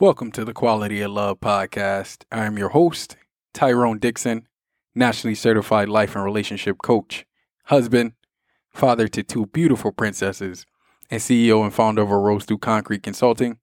Welcome to the Quality of Love podcast. I am your host, Tyrone Dixon, nationally certified life and relationship coach, husband, father to two beautiful princesses, and CEO and founder of a Rose Through Concrete Consulting.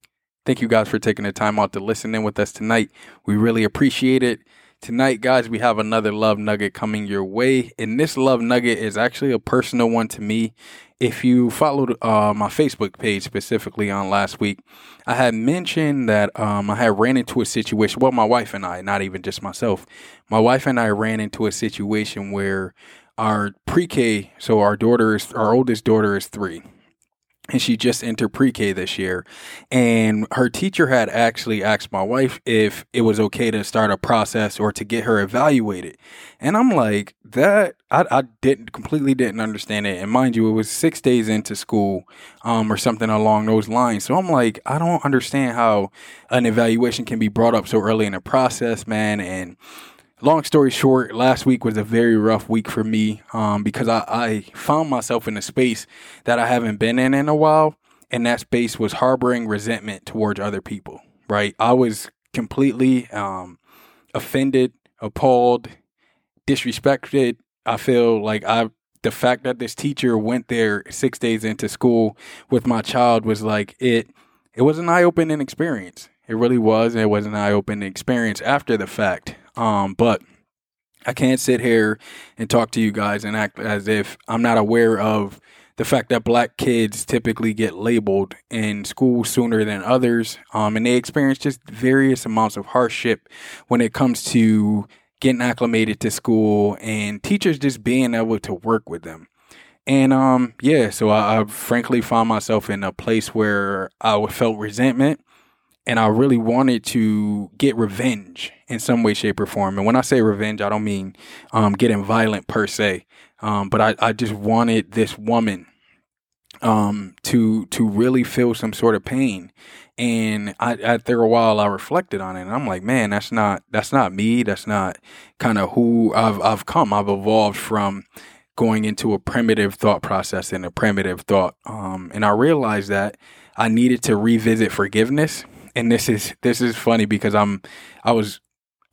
Thank you guys for taking the time out to listen in with us tonight. We really appreciate it. Tonight, guys, we have another love nugget coming your way. And this love nugget is actually a personal one to me. If you followed uh, my Facebook page specifically on last week, I had mentioned that um, I had ran into a situation. Well, my wife and I, not even just myself, my wife and I ran into a situation where our pre K, so our daughter is, our oldest daughter is three and she just entered pre-K this year. And her teacher had actually asked my wife if it was okay to start a process or to get her evaluated. And I'm like, that I, I didn't completely didn't understand it. And mind you, it was six days into school, um, or something along those lines. So I'm like, I don't understand how an evaluation can be brought up so early in the process, man. And long story short, last week was a very rough week for me um, because I, I found myself in a space that I haven't been in in a while. And that space was harboring resentment towards other people, right? I was completely um, offended, appalled, disrespected. I feel like I the fact that this teacher went there six days into school with my child was like it it was an eye-opening experience it really was it was an eye-opening experience after the fact um, but I can't sit here and talk to you guys and act as if I'm not aware of the fact that black kids typically get labeled in school sooner than others. Um, and they experience just various amounts of hardship when it comes to getting acclimated to school and teachers just being able to work with them. And um, yeah, so I, I frankly found myself in a place where I felt resentment and I really wanted to get revenge in some way, shape, or form. And when I say revenge, I don't mean um, getting violent per se, um, but I, I just wanted this woman um, to to really feel some sort of pain. And I, after a while, I reflected on it, and I'm like, man, that's not that's not me. That's not kind of who I've I've come. I've evolved from going into a primitive thought process and a primitive thought. Um, and I realized that I needed to revisit forgiveness and this is this is funny because I'm I was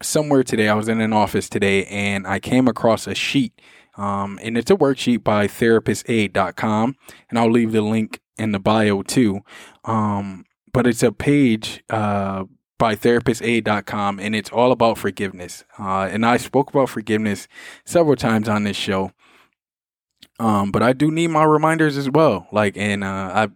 somewhere today. I was in an office today, and I came across a sheet, um, and it's a worksheet by therapistaid.com, and I'll leave the link in the bio too. Um, but it's a page uh, by therapistaid.com, and it's all about forgiveness. Uh, and I spoke about forgiveness several times on this show. Um, but I do need my reminders as well. Like, and uh, I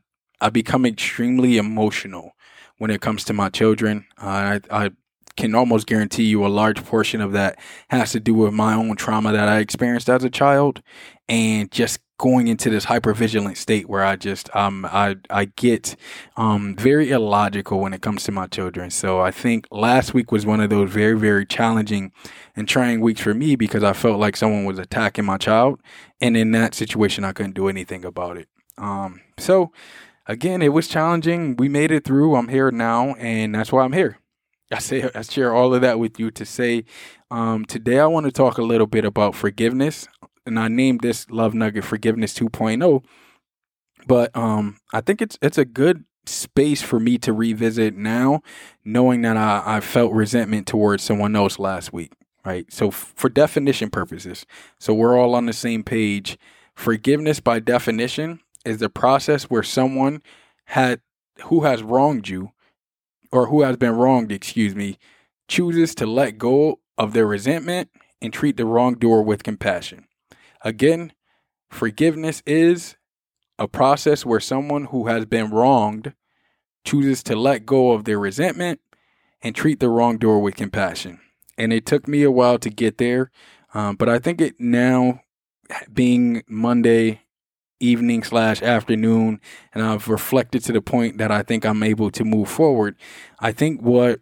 I become extremely emotional when it comes to my children. Uh, I, I can almost guarantee you a large portion of that has to do with my own trauma that I experienced as a child and just going into this hyper vigilant state where I just um I I get um very illogical when it comes to my children. So I think last week was one of those very very challenging and trying weeks for me because I felt like someone was attacking my child and in that situation I couldn't do anything about it. Um so again, it was challenging. We made it through. I'm here now, and that's why I'm here. I say I share all of that with you to say um, today I want to talk a little bit about forgiveness, and I named this Love Nugget Forgiveness 2.0. But um, I think it's it's a good space for me to revisit now, knowing that I, I felt resentment towards someone else last week. Right. So f- for definition purposes, so we're all on the same page. Forgiveness by definition is the process where someone had who has wronged you or who has been wronged, excuse me, chooses to let go of their resentment and treat the wrongdoer with compassion. Again, forgiveness is a process where someone who has been wronged chooses to let go of their resentment and treat the wrongdoer with compassion. And it took me a while to get there, um, but I think it now being Monday evening slash afternoon and I've reflected to the point that I think I'm able to move forward. I think what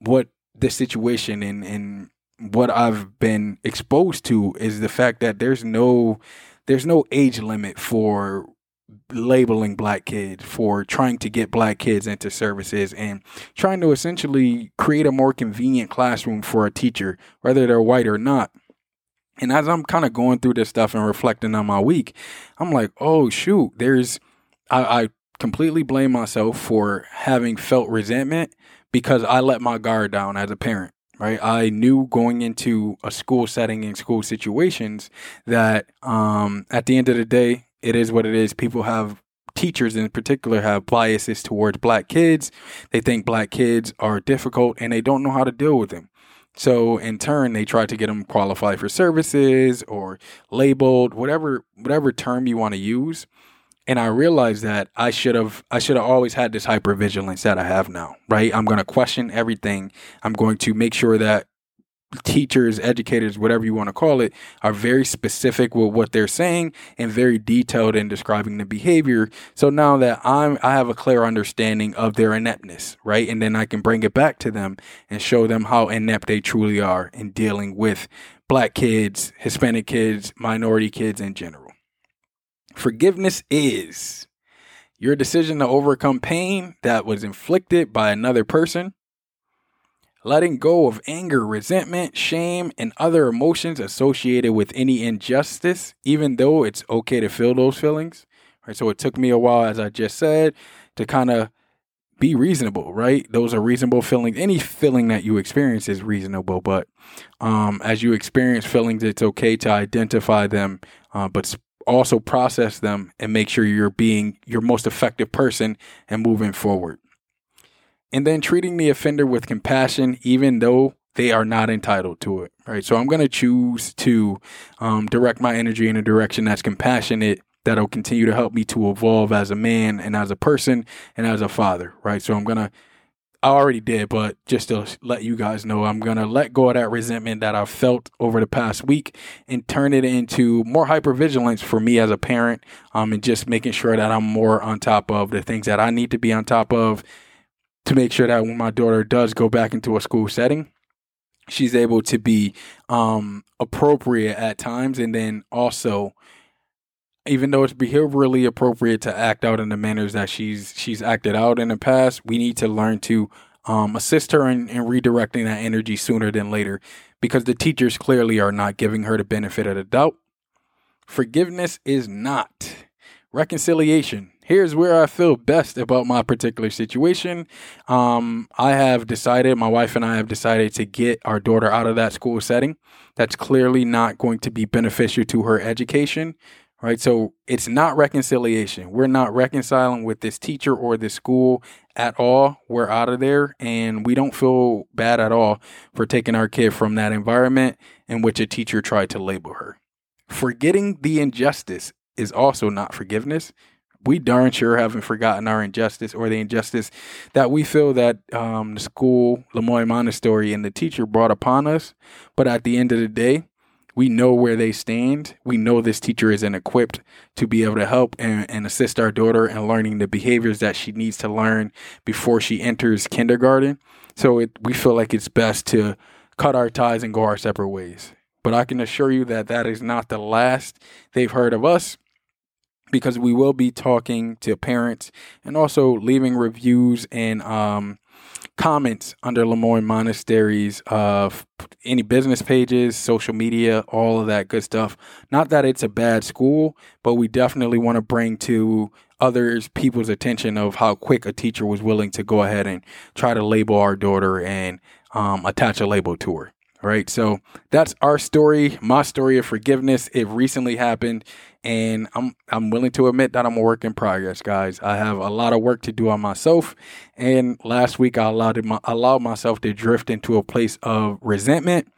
what the situation and and what I've been exposed to is the fact that there's no there's no age limit for labeling black kids for trying to get black kids into services and trying to essentially create a more convenient classroom for a teacher whether they're white or not and as I'm kind of going through this stuff and reflecting on my week, I'm like, oh shoot, there's I, I completely blame myself for having felt resentment because I let my guard down as a parent. Right, I knew going into a school setting and school situations that um, at the end of the day, it is what it is. People have teachers in particular have biases towards black kids. They think black kids are difficult and they don't know how to deal with them. So in turn, they try to get them qualified for services or labeled, whatever whatever term you want to use. And I realized that I should have I should have always had this hypervigilance that I have now, right? I'm going to question everything. I'm going to make sure that teachers, educators, whatever you want to call it, are very specific with what they're saying and very detailed in describing the behavior. So now that I'm I have a clear understanding of their ineptness, right? And then I can bring it back to them and show them how inept they truly are in dealing with black kids, Hispanic kids, minority kids in general. Forgiveness is your decision to overcome pain that was inflicted by another person letting go of anger, resentment, shame, and other emotions associated with any injustice, even though it's okay to feel those feelings. Right. So it took me a while, as I just said, to kind of be reasonable, right? Those are reasonable feelings. Any feeling that you experience is reasonable, but um, as you experience feelings, it's okay to identify them, uh, but also process them and make sure you're being your most effective person and moving forward and then treating the offender with compassion, even though they are not entitled to it. Right. So I'm going to choose to um, direct my energy in a direction that's compassionate, that'll continue to help me to evolve as a man and as a person and as a father. Right. So I'm going to. I already did, but just to let you guys know, I'm going to let go of that resentment that I've felt over the past week and turn it into more hypervigilance for me as a parent um, and just making sure that I'm more on top of the things that I need to be on top of to make sure that when my daughter does go back into a school setting, she's able to be um, appropriate at times, and then also, even though it's behaviorally appropriate to act out in the manners that she's she's acted out in the past, we need to learn to um, assist her in, in redirecting that energy sooner than later, because the teachers clearly are not giving her the benefit of the doubt. Forgiveness is not reconciliation here's where I feel best about my particular situation. Um, I have decided, my wife and I have decided to get our daughter out of that school setting. That's clearly not going to be beneficial to her education, right? So it's not reconciliation. We're not reconciling with this teacher or this school at all. We're out of there and we don't feel bad at all for taking our kid from that environment in which a teacher tried to label her. Forgetting the injustice is also not forgiveness we darn sure haven't forgotten our injustice or the injustice that we feel that um, the school, Lemoyne Montessori, and the teacher brought upon us. But at the end of the day, we know where they stand. We know this teacher isn't equipped to be able to help and, and assist our daughter in learning the behaviors that she needs to learn before she enters kindergarten. So it, we feel like it's best to cut our ties and go our separate ways. But I can assure you that that is not the last they've heard of us because we will be talking to parents and also leaving reviews and um, comments under Lemoyne Montessori's uh, any business pages, social media, all of that good stuff. Not that it's a bad school, but we definitely want to bring to others people's attention of how quick a teacher was willing to go ahead and try to label our daughter and um, attach a label to her. Right. So that's our story, my story of forgiveness. It recently happened and I'm I'm willing to admit that I'm a work in progress, guys. I have a lot of work to do on myself. And last week I allowed my, allowed myself to drift into a place of resentment.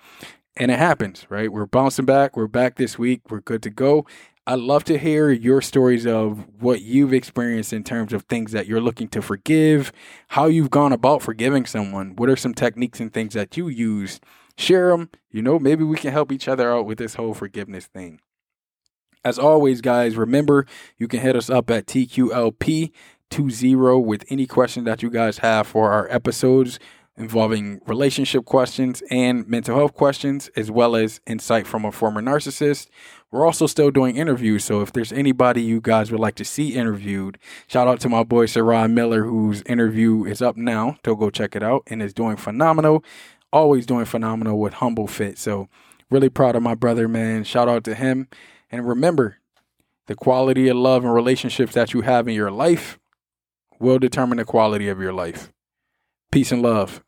And it happens, right? We're bouncing back. We're back this week. We're good to go. I'd love to hear your stories of what you've experienced in terms of things that you're looking to forgive, how you've gone about forgiving someone. What are some techniques and things that you used share them. You know, maybe we can help each other out with this whole forgiveness thing. As always, guys, remember you can hit us up at TQLP20 with any question that you guys have for our episodes involving relationship questions and mental health questions, as well as insight from a former narcissist. We're also still doing interviews, so if there's anybody you guys would like to see interviewed, shout out to my boy Sairron Miller, whose interview is up now. To go check it out and is doing phenomenal. Always doing phenomenal with Humble Fit. So really proud of my brother, man. Shout out to him. And remember, the quality of love and relationships that you have in your life will determine the quality of your life. Peace and love.